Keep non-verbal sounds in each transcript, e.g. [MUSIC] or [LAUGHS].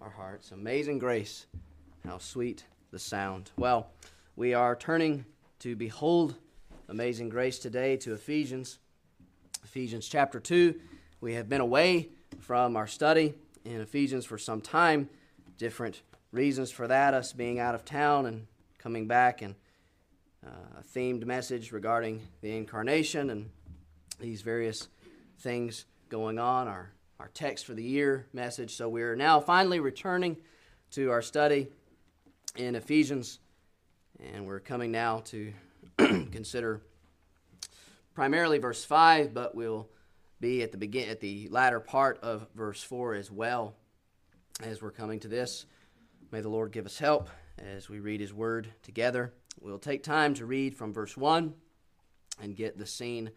our hearts. Amazing grace, how sweet the sound. Well, we are turning to behold amazing grace today to Ephesians, Ephesians chapter 2. We have been away from our study in Ephesians for some time. Different reasons for that, us being out of town and coming back, and uh, a themed message regarding the incarnation and these various things going on. Our our text for the year message. So we are now finally returning to our study in Ephesians, and we're coming now to [CLEARS THROAT] consider primarily verse 5, but we'll be at the begin at the latter part of verse 4 as well as we're coming to this. May the Lord give us help as we read his word together. We'll take time to read from verse 1 and get the scene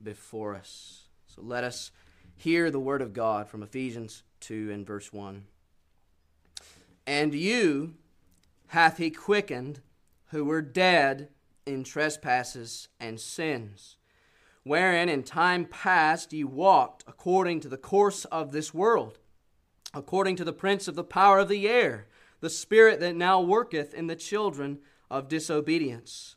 before us. So let us hear the word of God from Ephesians 2 and verse 1. And you hath he quickened who were dead in trespasses and sins, wherein in time past ye walked according to the course of this world, according to the prince of the power of the air, the spirit that now worketh in the children of disobedience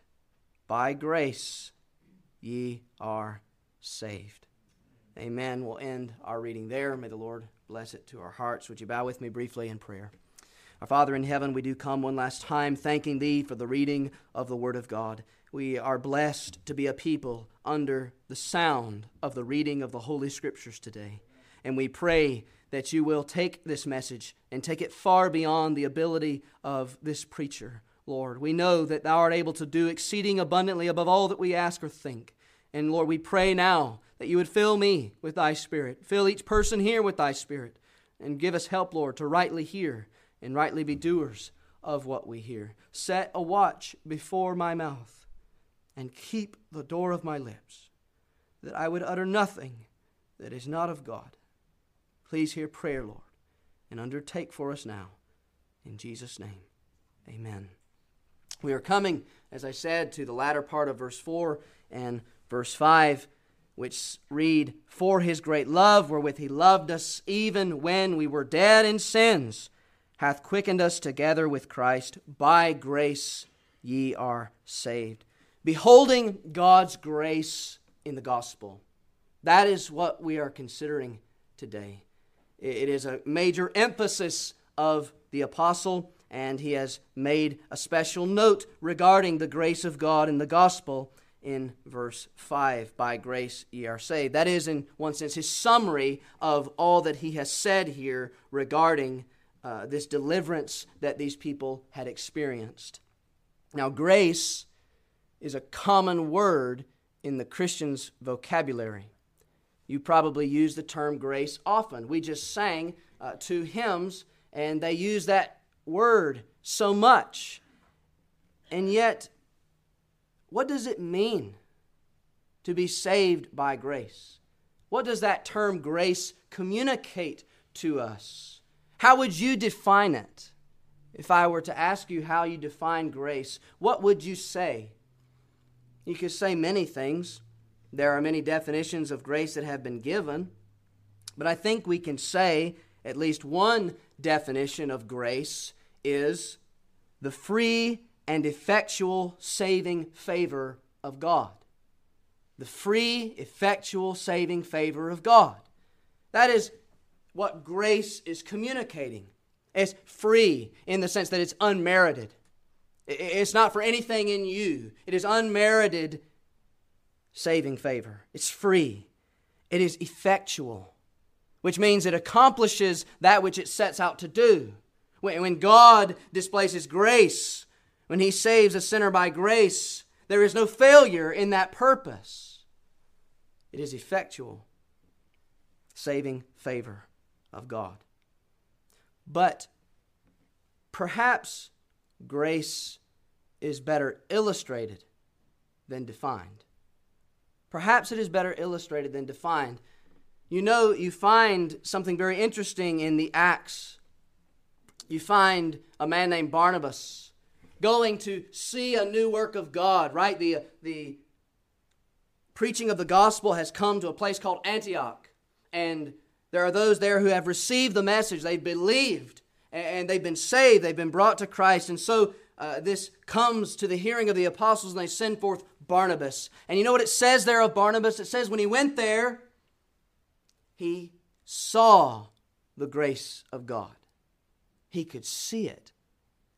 by grace ye are saved. Amen. We'll end our reading there. May the Lord bless it to our hearts. Would you bow with me briefly in prayer? Our Father in heaven, we do come one last time thanking Thee for the reading of the Word of God. We are blessed to be a people under the sound of the reading of the Holy Scriptures today. And we pray that you will take this message and take it far beyond the ability of this preacher. Lord. We know that Thou art able to do exceeding abundantly above all that we ask or think. And Lord, we pray now that you would fill me with Thy Spirit, fill each person here with Thy Spirit, and give us help, Lord, to rightly hear and rightly be doers of what we hear. Set a watch before my mouth and keep the door of my lips, that I would utter nothing that is not of God. Please hear prayer, Lord, and undertake for us now. In Jesus' name, amen. We are coming, as I said, to the latter part of verse 4 and verse 5, which read, For his great love wherewith he loved us, even when we were dead in sins, hath quickened us together with Christ. By grace ye are saved. Beholding God's grace in the gospel. That is what we are considering today. It is a major emphasis of the apostle and he has made a special note regarding the grace of God in the gospel in verse 5 by grace ye are saved. That is, in one sense, his summary of all that he has said here regarding uh, this deliverance that these people had experienced. Now, grace is a common word in the Christian's vocabulary. You probably use the term grace often. We just sang uh, two hymns, and they use that word so much. And yet, what does it mean to be saved by grace? What does that term grace communicate to us? How would you define it? If I were to ask you how you define grace, what would you say? You could say many things. There are many definitions of grace that have been given. But I think we can say at least one definition of grace is the free and effectual saving favor of God. The free, effectual saving favor of God. That is what grace is communicating. It's free in the sense that it's unmerited. It's not for anything in you, it is unmerited saving favor. It's free, it is effectual, which means it accomplishes that which it sets out to do. When God displays His grace, when He saves a sinner by grace, there is no failure in that purpose. It is effectual, saving favor of God. But perhaps grace is better illustrated than defined. Perhaps it is better illustrated than defined. You know, you find something very interesting in the Acts. You find a man named Barnabas going to see a new work of God, right? The, the preaching of the gospel has come to a place called Antioch. And there are those there who have received the message, they've believed, and they've been saved, they've been brought to Christ. And so uh, this comes to the hearing of the apostles, and they send forth Barnabas. And you know what it says there of Barnabas? It says when he went there, he saw the grace of God. He could see it,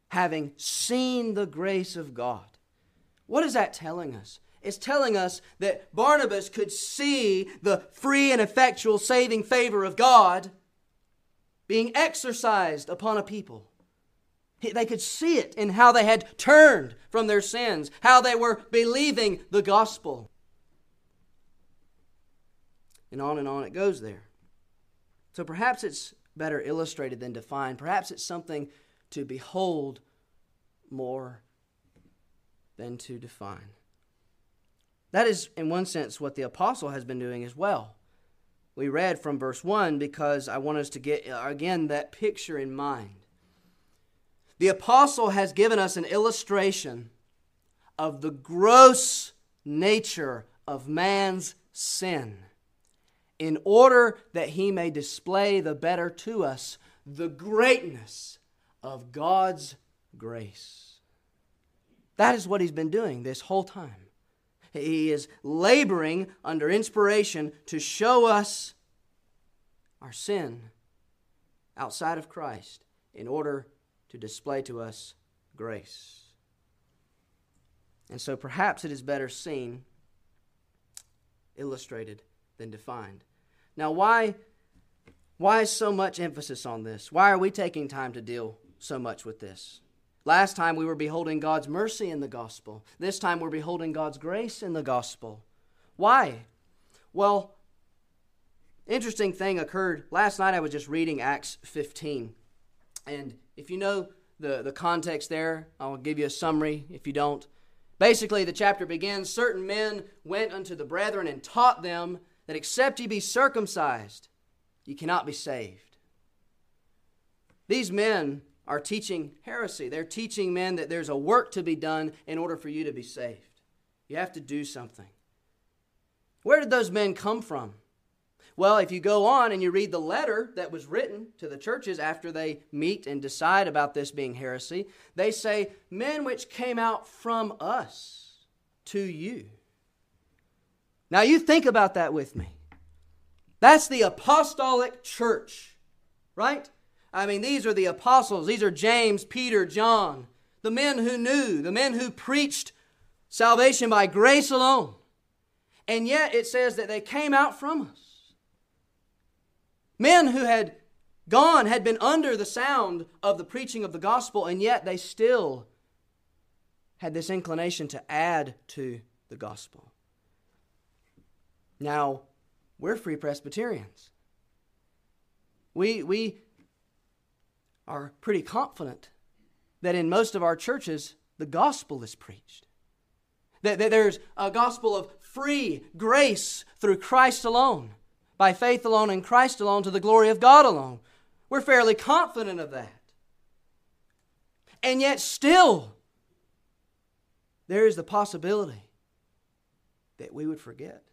having seen the grace of God. What is that telling us? It's telling us that Barnabas could see the free and effectual saving favor of God being exercised upon a people. They could see it in how they had turned from their sins, how they were believing the gospel. And on and on it goes there. So perhaps it's better illustrated than defined. Perhaps it's something to behold more than to define. That is, in one sense, what the apostle has been doing as well. We read from verse 1 because I want us to get, again, that picture in mind. The apostle has given us an illustration of the gross nature of man's sin in order that he may display the better to us the greatness of God's grace. That is what he's been doing this whole time. He is laboring under inspiration to show us our sin outside of Christ in order to display to us grace. And so perhaps it is better seen, illustrated, than defined. Now, why, why is so much emphasis on this? Why are we taking time to deal so much with this? Last time we were beholding God's mercy in the gospel. This time we're beholding God's grace in the gospel. Why? Well, interesting thing occurred last night. I was just reading Acts 15. And if you know the, the context there, I'll give you a summary if you don't. Basically, the chapter begins certain men went unto the brethren and taught them that except ye be circumcised, ye cannot be saved. These men are teaching heresy. They're teaching men that there's a work to be done in order for you to be saved. You have to do something. Where did those men come from? Well, if you go on and you read the letter that was written to the churches after they meet and decide about this being heresy, they say, Men which came out from us to you. Now, you think about that with me. That's the apostolic church, right? I mean, these are the apostles. These are James, Peter, John, the men who knew, the men who preached salvation by grace alone. And yet it says that they came out from us. Men who had gone, had been under the sound of the preaching of the gospel, and yet they still had this inclination to add to the gospel. Now, we're Free Presbyterians. We, we are pretty confident that in most of our churches, the gospel is preached. That, that there's a gospel of free grace through Christ alone, by faith alone in Christ alone, to the glory of God alone. We're fairly confident of that. And yet, still, there is the possibility that we would forget,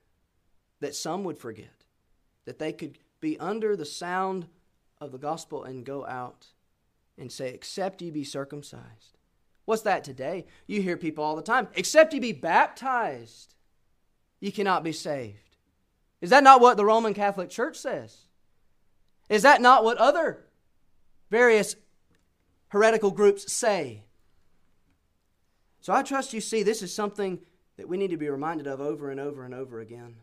that some would forget, that they could be under the sound of the gospel and go out and say, Except ye be circumcised. What's that today? You hear people all the time, Except ye be baptized, ye cannot be saved. Is that not what the Roman Catholic Church says? Is that not what other various heretical groups say? So I trust you see this is something that we need to be reminded of over and over and over again.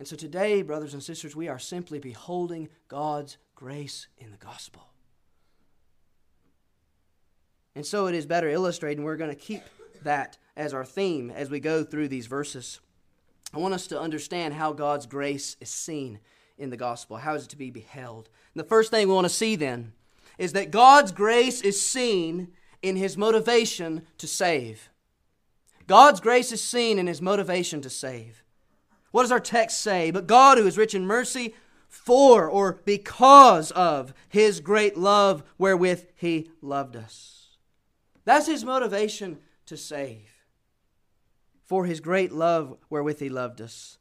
And so today, brothers and sisters, we are simply beholding God's grace in the gospel. And so it is better illustrated, and we're going to keep that as our theme as we go through these verses. I want us to understand how God's grace is seen in the gospel? How is it to be beheld? And the first thing we want to see then is that God's grace is seen in his motivation to save. God's grace is seen in his motivation to save. What does our text say? But God, who is rich in mercy, for or because of his great love wherewith he loved us. That's his motivation to save. For his great love wherewith he loved us.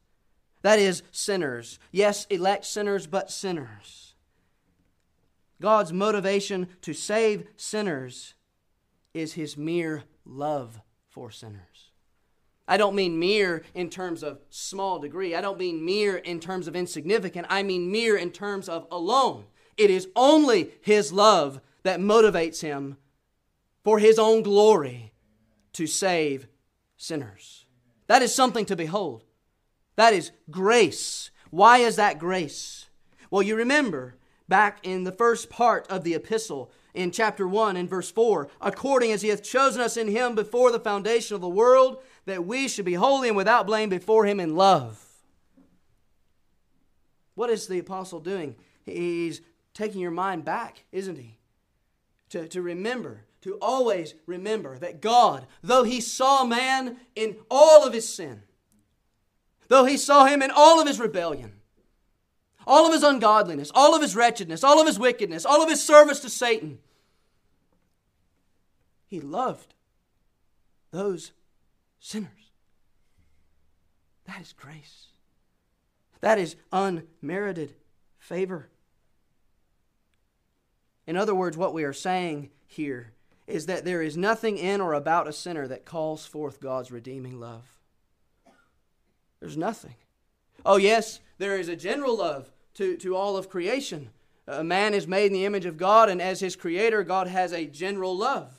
That is, sinners. Yes, elect sinners, but sinners. God's motivation to save sinners is his mere love for sinners. I don't mean mere in terms of small degree. I don't mean mere in terms of insignificant. I mean mere in terms of alone. It is only his love that motivates him for his own glory to save sinners. That is something to behold. That is grace. Why is that grace? Well, you remember back in the first part of the epistle, in chapter 1 in verse 4 according as he hath chosen us in him before the foundation of the world that we should be holy and without blame before him in love what is the apostle doing he's taking your mind back isn't he to, to remember to always remember that god though he saw man in all of his sin though he saw him in all of his rebellion all of his ungodliness, all of his wretchedness, all of his wickedness, all of his service to Satan. He loved those sinners. That is grace. That is unmerited favor. In other words, what we are saying here is that there is nothing in or about a sinner that calls forth God's redeeming love. There's nothing. Oh, yes, there is a general love to, to all of creation. A man is made in the image of God, and as his creator, God has a general love.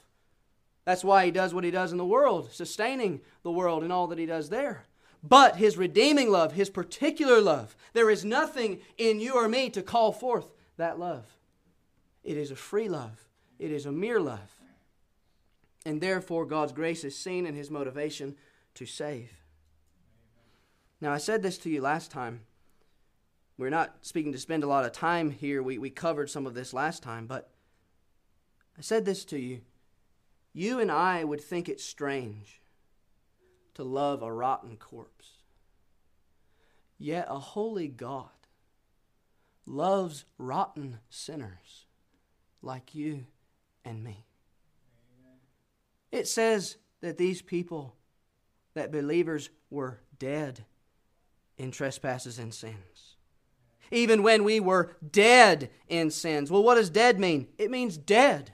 That's why he does what he does in the world, sustaining the world and all that he does there. But his redeeming love, his particular love, there is nothing in you or me to call forth that love. It is a free love, it is a mere love. And therefore, God's grace is seen in his motivation to save. Now, I said this to you last time we're not speaking to spend a lot of time here. We, we covered some of this last time, but I said this to you. You and I would think it strange to love a rotten corpse. Yet a holy God loves rotten sinners like you and me. It says that these people, that believers were dead in trespasses and sins even when we were dead in sins. Well, what does dead mean? It means dead,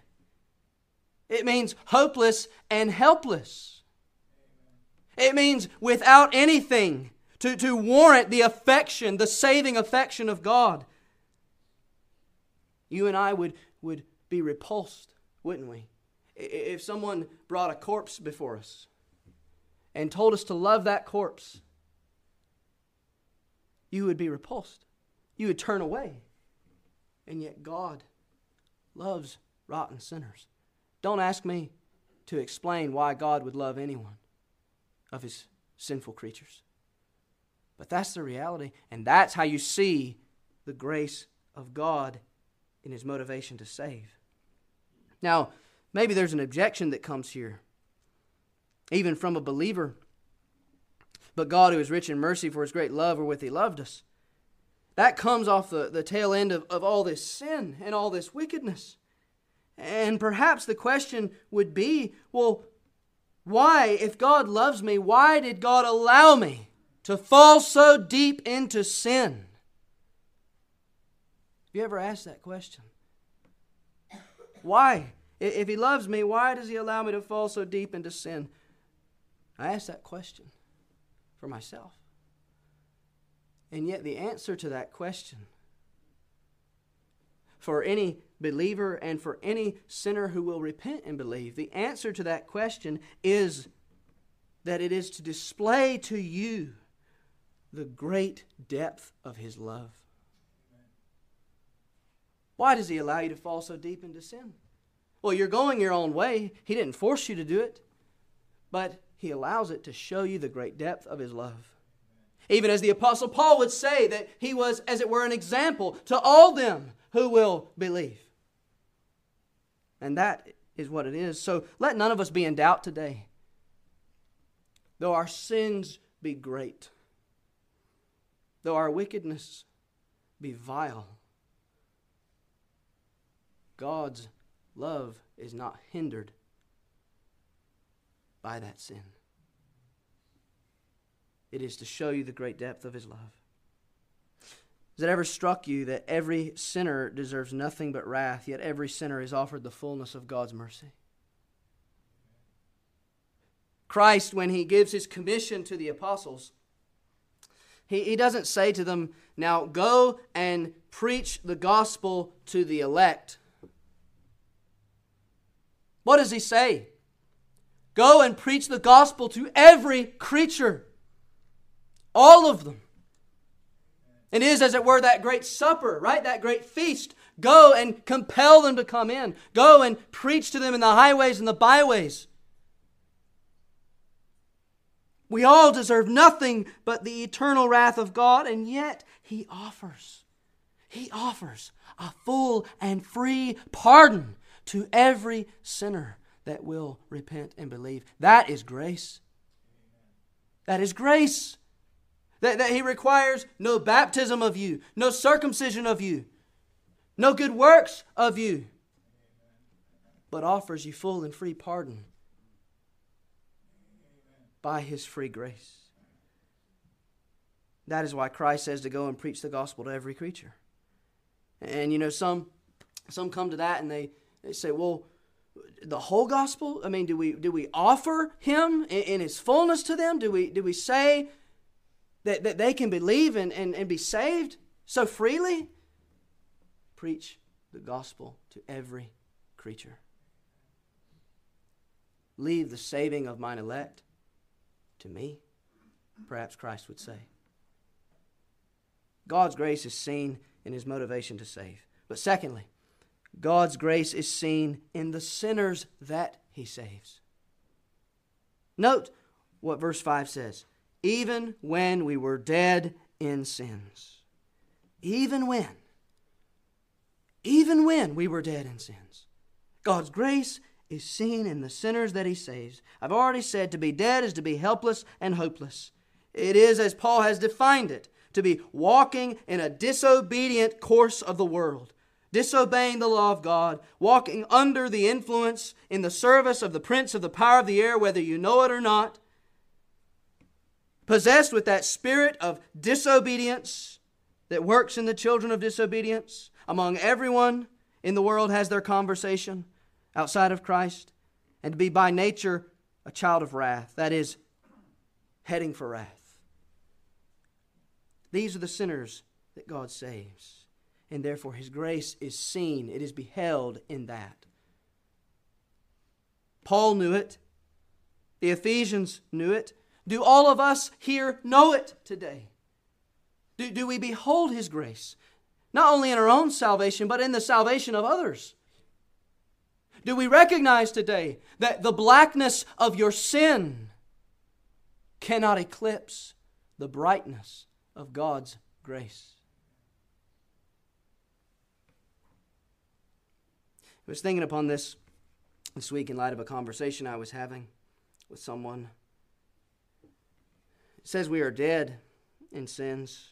it means hopeless and helpless. It means without anything to, to warrant the affection, the saving affection of God. You and I would, would be repulsed, wouldn't we? If someone brought a corpse before us and told us to love that corpse, you would be repulsed you would turn away. And yet, God loves rotten sinners. Don't ask me to explain why God would love anyone of his sinful creatures. But that's the reality, and that's how you see the grace of God in his motivation to save. Now, maybe there's an objection that comes here, even from a believer. But God, who is rich in mercy for his great love wherewith he loved us, that comes off the, the tail end of, of all this sin and all this wickedness. And perhaps the question would be well, why, if God loves me, why did God allow me to fall so deep into sin? Have you ever asked that question? Why? If He loves me, why does He allow me to fall so deep into sin? I ask that question for myself. And yet, the answer to that question for any believer and for any sinner who will repent and believe, the answer to that question is that it is to display to you the great depth of His love. Why does He allow you to fall so deep into sin? Well, you're going your own way. He didn't force you to do it, but He allows it to show you the great depth of His love. Even as the Apostle Paul would say that he was, as it were, an example to all them who will believe. And that is what it is. So let none of us be in doubt today. Though our sins be great, though our wickedness be vile, God's love is not hindered by that sin. It is to show you the great depth of His love. Has it ever struck you that every sinner deserves nothing but wrath, yet every sinner is offered the fullness of God's mercy? Christ, when he gives his commission to the apostles, he, he doesn't say to them, Now go and preach the gospel to the elect. What does he say? Go and preach the gospel to every creature, all of them. It is, as it were, that great supper, right? That great feast. Go and compel them to come in. Go and preach to them in the highways and the byways. We all deserve nothing but the eternal wrath of God, and yet He offers. He offers a full and free pardon to every sinner that will repent and believe. That is grace. That is grace. That, that He requires no baptism of you, no circumcision of you, no good works of you, but offers you full and free pardon by His free grace. That is why Christ says to go and preach the gospel to every creature. And you know, some some come to that and they, they say, well, the whole gospel? I mean, do we do we offer him in, in his fullness to them? Do we do we say that, that they can believe and, and, and be saved so freely? Preach the gospel to every creature. Leave the saving of mine elect to me, perhaps Christ would say. God's grace is seen in his motivation to save. But secondly, God's grace is seen in the sinners that he saves. Note what verse 5 says even when we were dead in sins. Even when. Even when we were dead in sins. God's grace is seen in the sinners that he saves. I've already said to be dead is to be helpless and hopeless. It is, as Paul has defined it, to be walking in a disobedient course of the world, disobeying the law of God, walking under the influence in the service of the prince of the power of the air, whether you know it or not, possessed with that spirit of disobedience that works in the children of disobedience among everyone in the world has their conversation outside of Christ, and to be by nature a child of wrath, that is, heading for wrath. These are the sinners that God saves, and therefore His grace is seen, it is beheld in that. Paul knew it, the Ephesians knew it. Do all of us here know it today? Do, do we behold His grace, not only in our own salvation, but in the salvation of others? Do we recognize today that the blackness of your sin cannot eclipse the brightness of God's grace? I was thinking upon this this week in light of a conversation I was having with someone. Says we are dead in sins.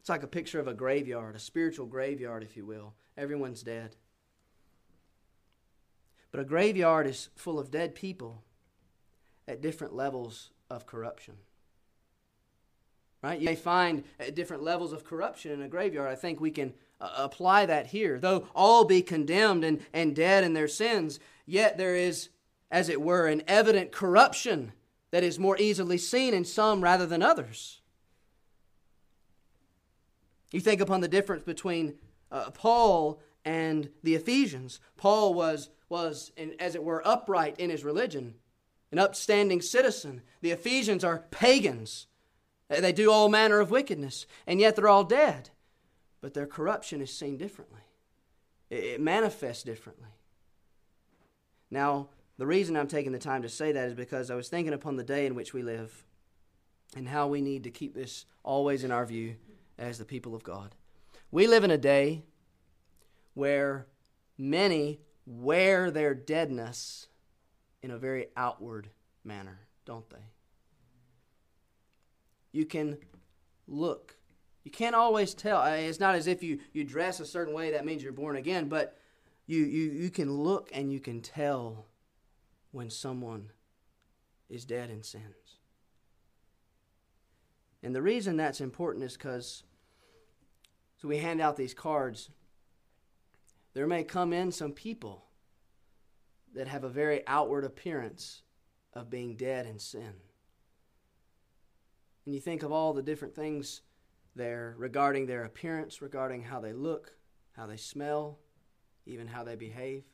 It's like a picture of a graveyard, a spiritual graveyard, if you will. Everyone's dead. But a graveyard is full of dead people at different levels of corruption. Right? You may find at different levels of corruption in a graveyard. I think we can uh, apply that here. Though all be condemned and, and dead in their sins, yet there is, as it were, an evident corruption that is more easily seen in some rather than others. You think upon the difference between uh, Paul and the Ephesians. Paul was was, as it were, upright in his religion, an upstanding citizen. The Ephesians are pagans. They do all manner of wickedness, and yet they're all dead. But their corruption is seen differently, it manifests differently. Now, the reason I'm taking the time to say that is because I was thinking upon the day in which we live. and how we need to keep this always in our view as the people of God. We live in a day where many wear their deadness in a very outward manner, don't they? You can look. You can't always tell. It's not as if you, you dress a certain way that means you're born again, but you, you, you can look and you can tell when someone is dead in sins. And the reason that's important is because so we hand out these cards. There may come in some people that have a very outward appearance of being dead in sin. And you think of all the different things there regarding their appearance, regarding how they look, how they smell, even how they behave.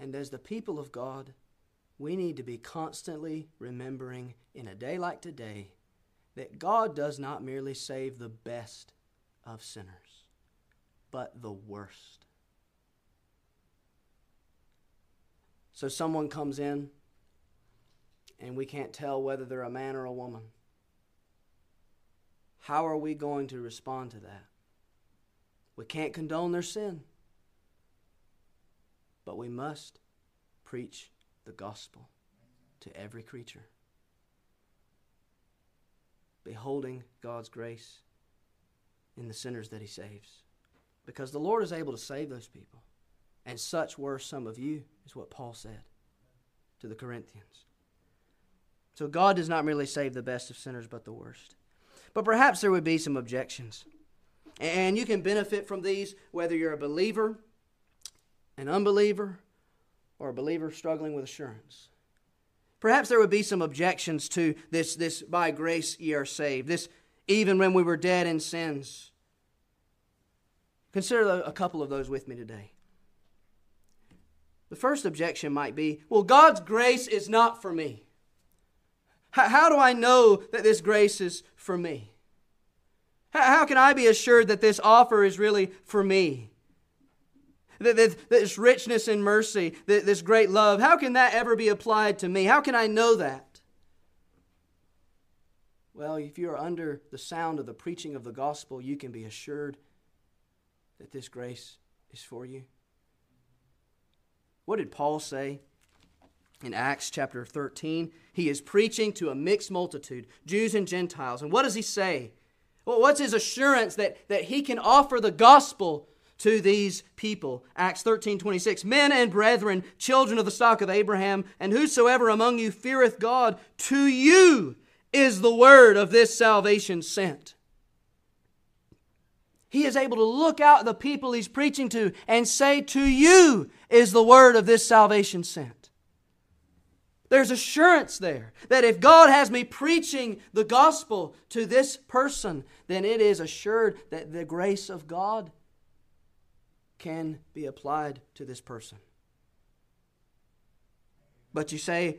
And as the people of God, we need to be constantly remembering in a day like today that God does not merely save the best of sinners, but the worst. So someone comes in and we can't tell whether they're a man or a woman. How are we going to respond to that? We can't condone their sin, but we must preach the gospel to every creature. Beholding God's grace in the sinners that He saves. Because the Lord is able to save those people. And such were some of you, is what Paul said to the Corinthians. So God does not merely save the best of sinners, but the worst. But perhaps there would be some objections. And you can benefit from these whether you're a believer, an unbeliever, or a believer struggling with assurance. Perhaps there would be some objections to this, this by grace ye are saved, this even when we were dead in sins. Consider a couple of those with me today. The first objection might be well, God's grace is not for me. How, do I know that this grace is for me? How can I be assured that this offer is really for me? This richness and mercy, this great love, how can that ever be applied to me? How can I know that? Well, if you are under the sound of the preaching of the gospel, you can be assured that this grace is for you. What did Paul say in Acts chapter 13? He is preaching to a mixed multitude, Jews and Gentiles. And what does he say? Well, what's his assurance that, that he can offer the gospel to these people. Acts 13 26. Men and brethren, children of the stock of Abraham, and whosoever among you feareth God, to you is the word of this salvation sent. He is able to look out the people he's preaching to and say, To you is the word of this salvation sent. There's assurance there that if God has me preaching the gospel to this person, then it is assured that the grace of God can be applied to this person. But you say,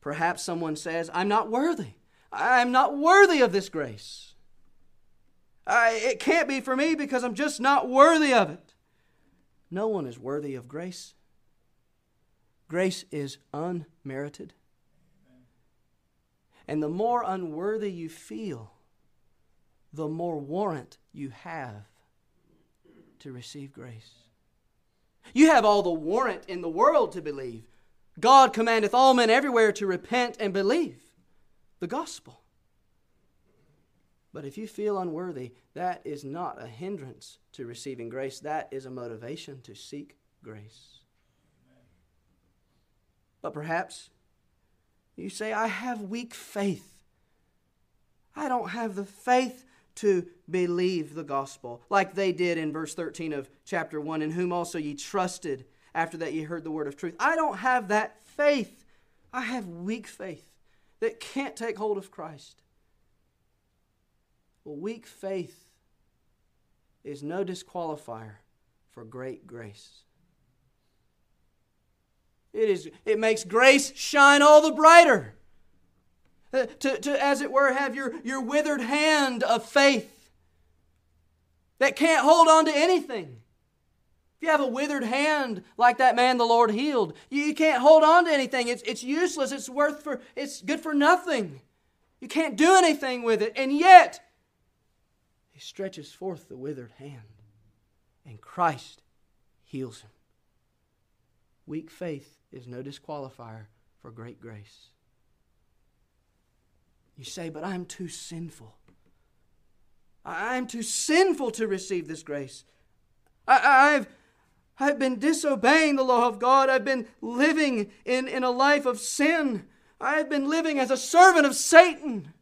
perhaps someone says, I'm not worthy. I'm not worthy of this grace. I, it can't be for me because I'm just not worthy of it. No one is worthy of grace. Grace is unmerited. And the more unworthy you feel, the more warrant you have to receive grace. You have all the warrant in the world to believe. God commandeth all men everywhere to repent and believe the gospel. But if you feel unworthy, that is not a hindrance to receiving grace. That is a motivation to seek grace. But perhaps you say, I have weak faith. I don't have the faith to believe the gospel, like they did in verse 13 of chapter 1, in whom also ye trusted after that ye heard the word of truth. I don't have that faith. I have weak faith that can't take hold of Christ. Well, weak faith is no disqualifier for great grace. It, is, it makes grace shine all the brighter. Uh, to, to, as it were, have your, your withered hand of faith that can't hold on to anything. If you have a withered hand like that man the Lord healed, you, you can't hold on to anything. It's, it's useless. It's worth for it's good for nothing. You can't do anything with it. And yet, he stretches forth the withered hand, and Christ heals him. Weak faith is no disqualifier for great grace. You say, but I'm too sinful. I'm too sinful to receive this grace. I, have I've been disobeying the law of God. I've been living in, in a life of sin. I have been living as a servant of Satan,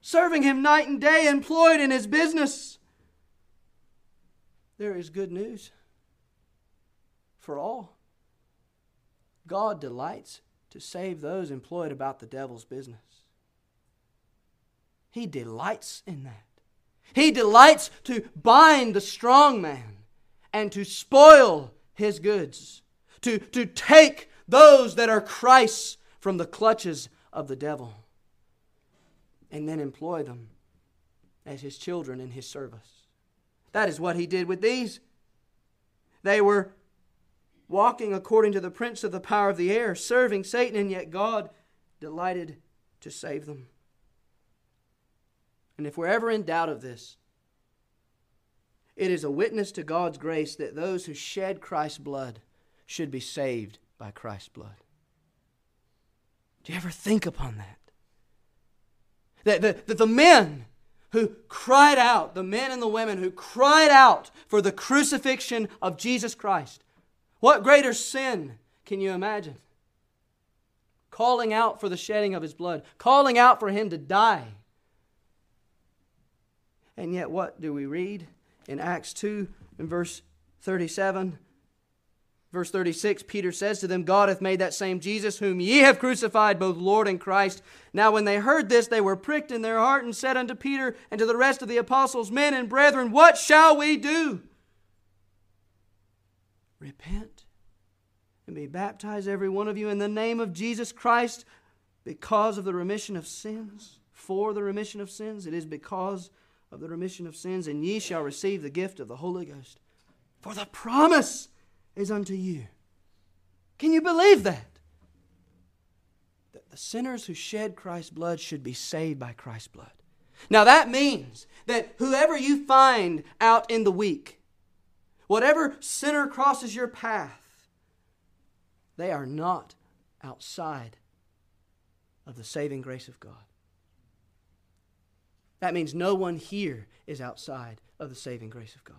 serving him night and day, employed in his business. There is good news for all. God delights to save those employed about the devil's business. He delights in that. He delights to bind the strong man and to spoil his goods, to, to take those that are Christ's from the clutches of the devil, and then employ them as his children in his service. That is what he did with these. They were walking according to the prince of the power of the air, serving Satan, and yet God delighted to save them. And if we're ever in doubt of this, it is a witness to God's grace that those who shed Christ's blood should be saved by Christ's blood. Do you ever think upon that? That the, that the men who cried out, the men and the women who cried out for the crucifixion of Jesus Christ, what greater sin can you imagine? Calling out for the shedding of his blood, calling out for him to die. And yet, what do we read in Acts 2 in verse 37? Verse 36, Peter says to them, God hath made that same Jesus whom ye have crucified, both Lord and Christ. Now, when they heard this, they were pricked in their heart and said unto Peter and to the rest of the apostles, Men and brethren, what shall we do? Repent and be baptized, every one of you, in the name of Jesus Christ, because of the remission of sins. For the remission of sins, it is because of the remission of sins, and ye shall receive the gift of the Holy Ghost. For the promise is unto you. Can you believe that? That the sinners who shed Christ's blood should be saved by Christ's blood. Now that means that whoever you find out in the week, whatever sinner crosses your path, they are not outside of the saving grace of God. That means no one here is outside of the saving grace of God.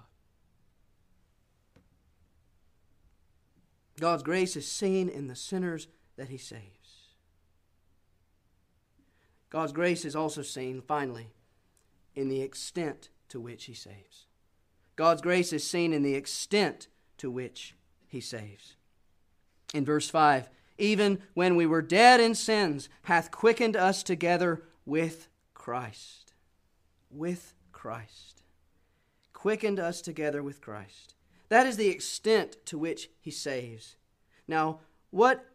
God's grace is seen in the sinners that He saves. God's grace is also seen, finally, in the extent to which He saves. God's grace is seen in the extent to which He saves. In verse 5, even when we were dead in sins, hath quickened us together with Christ with Christ, quickened us together with Christ. That is the extent to which he saves. Now, what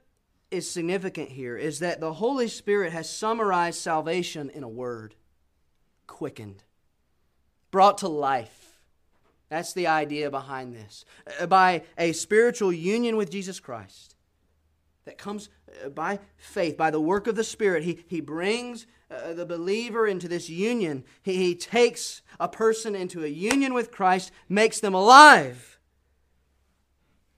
is significant here is that the Holy Spirit has summarized salvation in a word quickened, brought to life. That's the idea behind this. By a spiritual union with Jesus Christ that comes uh, by faith, by the work of the Spirit, He, he brings uh, the believer into this union. He, he takes a person into a union with Christ, makes them alive,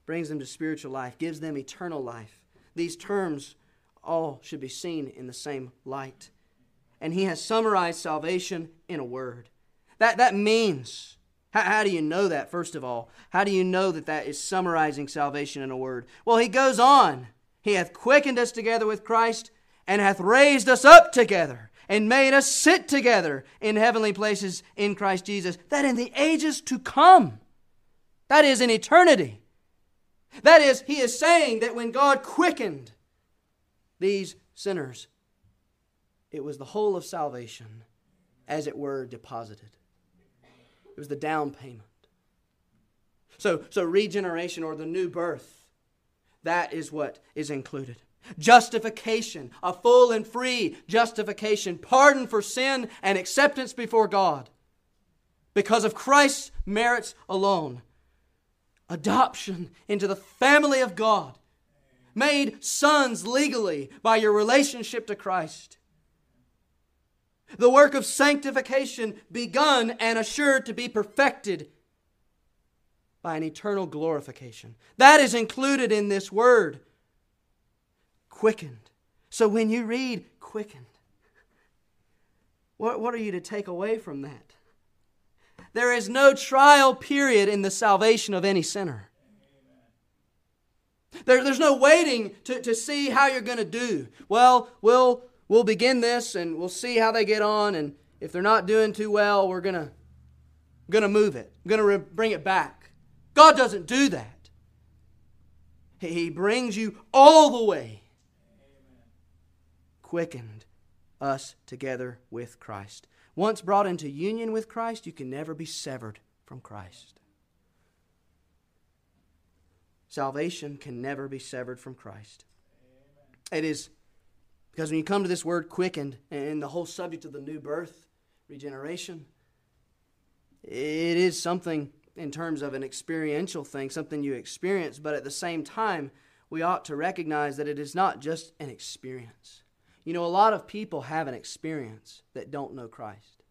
brings them to spiritual life, gives them eternal life. These terms all should be seen in the same light. And he has summarized salvation in a word. That, that means, how, how do you know that, first of all? How do you know that that is summarizing salvation in a word? Well, he goes on. He hath quickened us together with Christ and hath raised us up together and made us sit together in heavenly places in Christ Jesus, that in the ages to come, that is in eternity, that is, he is saying that when God quickened these sinners, it was the whole of salvation, as it were, deposited. It was the down payment. So, so regeneration or the new birth, that is what is included. Justification, a full and free justification, pardon for sin, and acceptance before God because of Christ's merits alone. adoption into the family of God, made sons legally by your relationship to Christ. The work of sanctification begun and assured to be perfected by an eternal glorification. That is included in this word quickened. So when you read quickened, what, what are you to take away from that? There is no trial period in the salvation of any sinner. There, there's no waiting to, to see how you're going to do. Well, we'll we'll begin this and we'll see how they get on. And if they're not doing too well, we're going to going to move it, We're going to re- bring it back. God doesn't do that. He brings you all the way, quickened us together with Christ. Once brought into union with Christ, you can never be severed from Christ. Salvation can never be severed from Christ. It is because when you come to this word quickened and the whole subject of the new birth, regeneration, it is something in terms of an experiential thing, something you experience, but at the same time, we ought to recognize that it is not just an experience. You know, a lot of people have an experience that don't know Christ.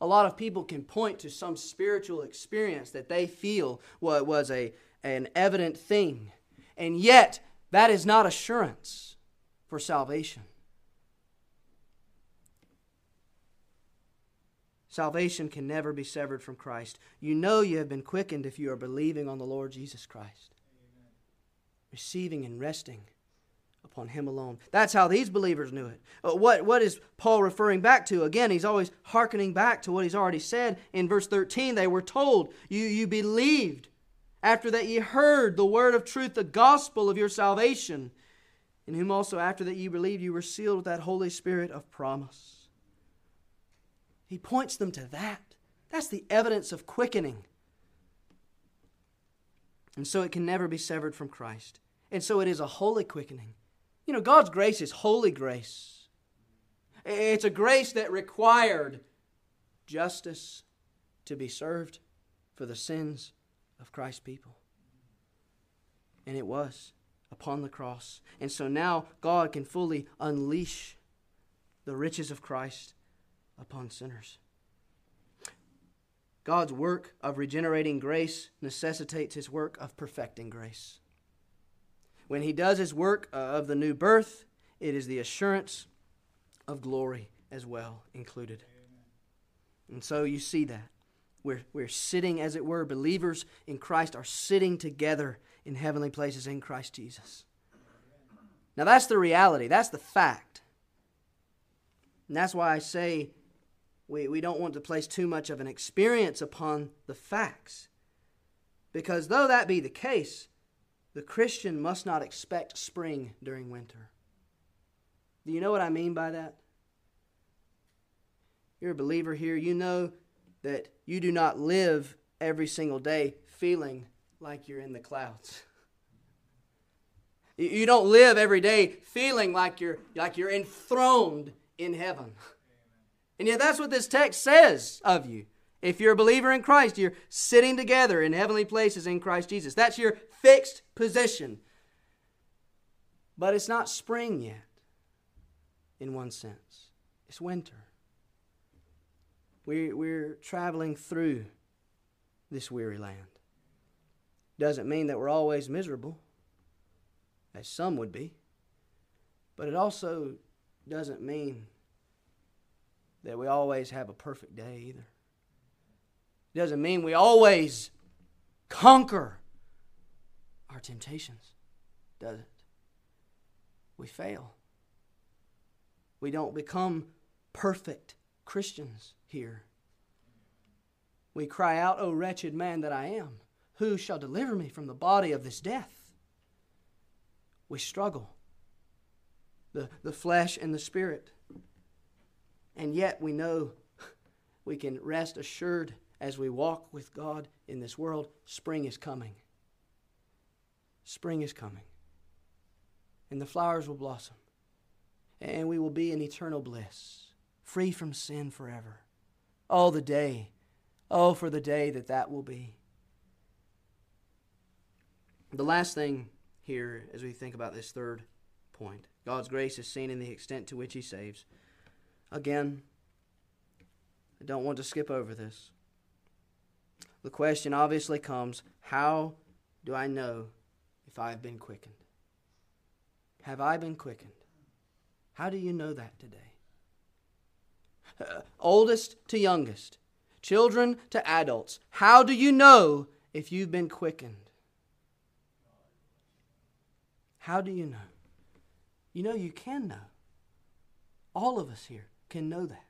A lot of people can point to some spiritual experience that they feel was a, an evident thing, and yet that is not assurance for salvation. Salvation can never be severed from Christ. You know you have been quickened if you are believing on the Lord Jesus Christ, Amen. receiving and resting upon Him alone. That's how these believers knew it. Uh, what, what is Paul referring back to? Again, he's always hearkening back to what he's already said in verse 13. They were told, You, you believed after that ye heard the word of truth, the gospel of your salvation in whom also after that ye believed you were sealed with that Holy Spirit of promise. He points them to that. That's the evidence of quickening. And so it can never be severed from Christ. And so it is a holy quickening. You know, God's grace is holy grace. It's a grace that required justice to be served for the sins of Christ's people. And it was upon the cross. And so now God can fully unleash the riches of Christ upon sinners. God's work of regenerating grace necessitates his work of perfecting grace. When he does his work of the new birth, it is the assurance of glory as well included. And so you see that. We're, we're sitting, as it were, believers in Christ are sitting together in heavenly places in Christ Jesus. Now, that's the reality, that's the fact. And that's why I say we, we don't want to place too much of an experience upon the facts. Because though that be the case, the Christian must not expect spring during winter. Do you know what I mean by that? You're a believer here. You know that you do not live every single day feeling like you're in the clouds. [LAUGHS] You don't live every day feeling like you're like you're enthroned in heaven. [LAUGHS] And yet that's what this text says of you. If you're a believer in Christ, you're sitting together in heavenly places in Christ Jesus. That's your fixed position. But it's not spring yet, in one sense. It's winter. We're, we're traveling through this weary land. Doesn't mean that we're always miserable, as some would be, but it also doesn't mean that we always have a perfect day either. It doesn't mean we always conquer our temptations, does it? We fail. We don't become perfect Christians here. We cry out, O wretched man that I am. Who shall deliver me from the body of this death? We struggle, the, the flesh and the spirit. And yet we know [LAUGHS] we can rest assured as we walk with God in this world spring is coming. Spring is coming. And the flowers will blossom. And we will be in eternal bliss, free from sin forever. Oh, the day. Oh, for the day that that will be. The last thing here, as we think about this third point, God's grace is seen in the extent to which He saves. Again, I don't want to skip over this. The question obviously comes how do I know if I've been quickened? Have I been quickened? How do you know that today? Uh, [LAUGHS] oldest to youngest, children to adults, how do you know if you've been quickened? How do you know? You know, you can know. All of us here can know that.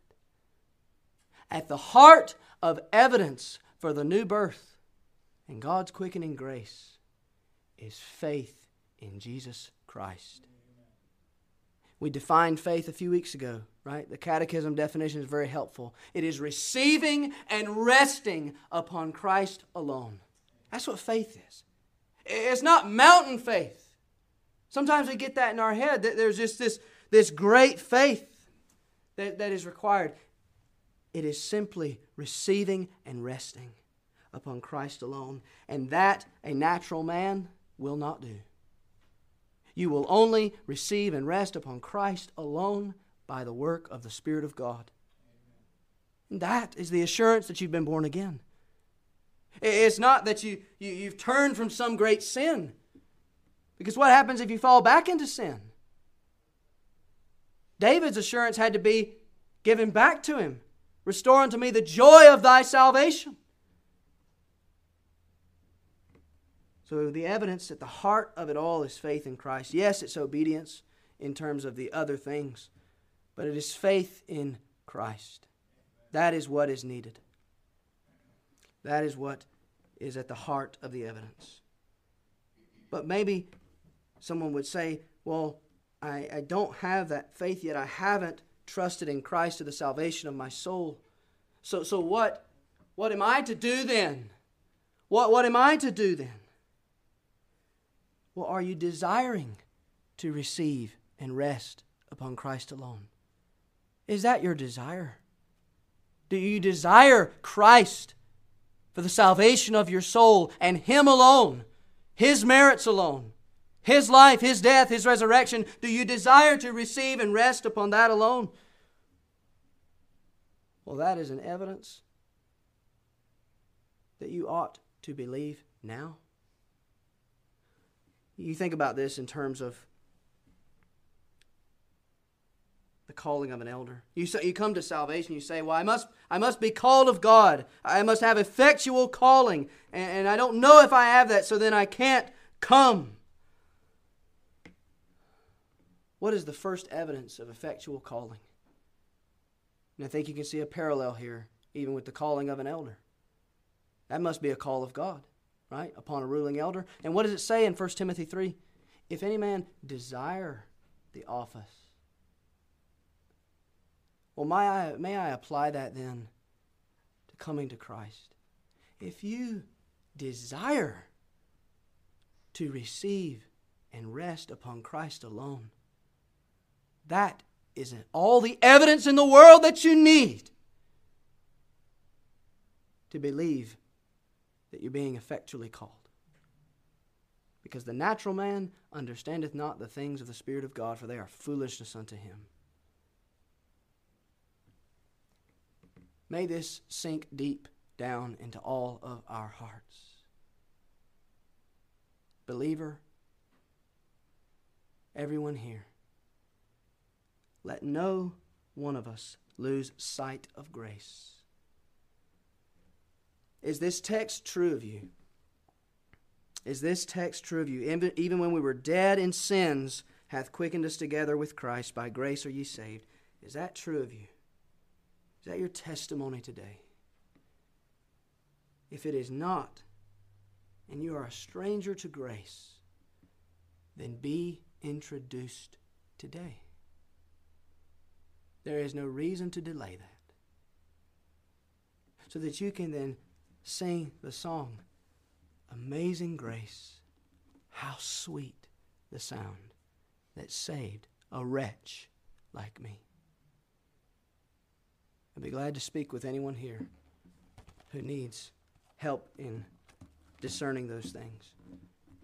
At the heart of evidence for the new birth and God's quickening grace is faith in Jesus Christ. We defined faith a few weeks ago, right? The catechism definition is very helpful. It is receiving and resting upon Christ alone. That's what faith is. It's not mountain faith. Sometimes we get that in our head that there's just this, this great faith that, that is required. It is simply receiving and resting upon Christ alone. And that a natural man will not do. You will only receive and rest upon Christ alone by the work of the Spirit of God. And that is the assurance that you've been born again. It's not that you, you, you've turned from some great sin. Because what happens if you fall back into sin? David's assurance had to be given back to him. Restore unto me the joy of thy salvation. So, the evidence at the heart of it all is faith in Christ. Yes, it's obedience in terms of the other things, but it is faith in Christ. That is what is needed. That is what is at the heart of the evidence. But maybe someone would say, well, I, I don't have that faith yet. I haven't trusted in Christ to the salvation of my soul. So, so what, what am I to do then? What, what am I to do then? Well, are you desiring to receive and rest upon Christ alone? Is that your desire? Do you desire Christ for the salvation of your soul and Him alone, His merits alone, His life, His death, His resurrection? Do you desire to receive and rest upon that alone? Well, that is an evidence that you ought to believe now. You think about this in terms of the calling of an elder. You, say, you come to salvation, you say, Well, I must, I must be called of God. I must have effectual calling. And, and I don't know if I have that, so then I can't come. What is the first evidence of effectual calling? And I think you can see a parallel here, even with the calling of an elder. That must be a call of God right, upon a ruling elder. And what does it say in 1 Timothy 3? If any man desire the office. Well, may I, may I apply that then to coming to Christ? If you desire to receive and rest upon Christ alone, that is all the evidence in the world that you need to believe that you're being effectually called. Because the natural man understandeth not the things of the Spirit of God, for they are foolishness unto him. May this sink deep down into all of our hearts. Believer, everyone here, let no one of us lose sight of grace. Is this text true of you? Is this text true of you? Even when we were dead in sins, hath quickened us together with Christ. By grace are ye saved. Is that true of you? Is that your testimony today? If it is not, and you are a stranger to grace, then be introduced today. There is no reason to delay that. So that you can then sing the song, Amazing Grace. How sweet the sound that saved a wretch like me. I'd be glad to speak with anyone here who needs help in discerning those things.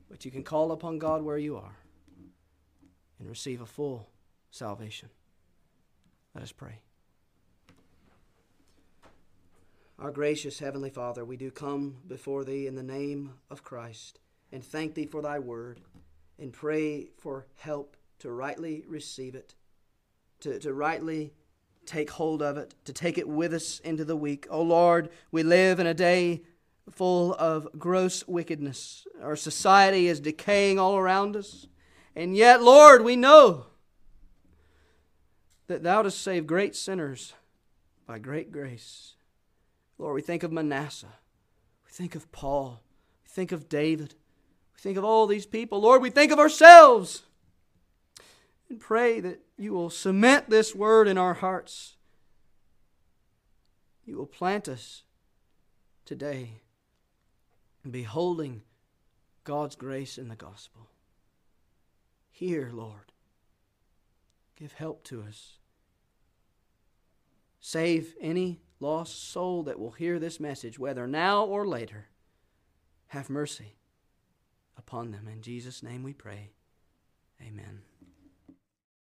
But you can call upon God where you are and receive a full salvation. Let us pray. Our gracious Heavenly Father, we do come before Thee in the name of Christ and thank Thee for Thy word and pray for help to rightly receive it, to, to rightly take hold of it, to take it with us into the week. O oh Lord, we live in a day full of gross wickedness. Our society is decaying all around us. And yet, Lord, we know that Thou dost save great sinners by great grace. Lord, we think of Manasseh. We think of Paul. We think of David. We think of all these people. Lord, we think of ourselves. And pray that you will cement this word in our hearts. You will plant us today beholding God's grace in the gospel. Here, Lord, give help to us. Save any lost soul that will hear this message, whether now or later. Have mercy upon them. In Jesus' name we pray. Amen.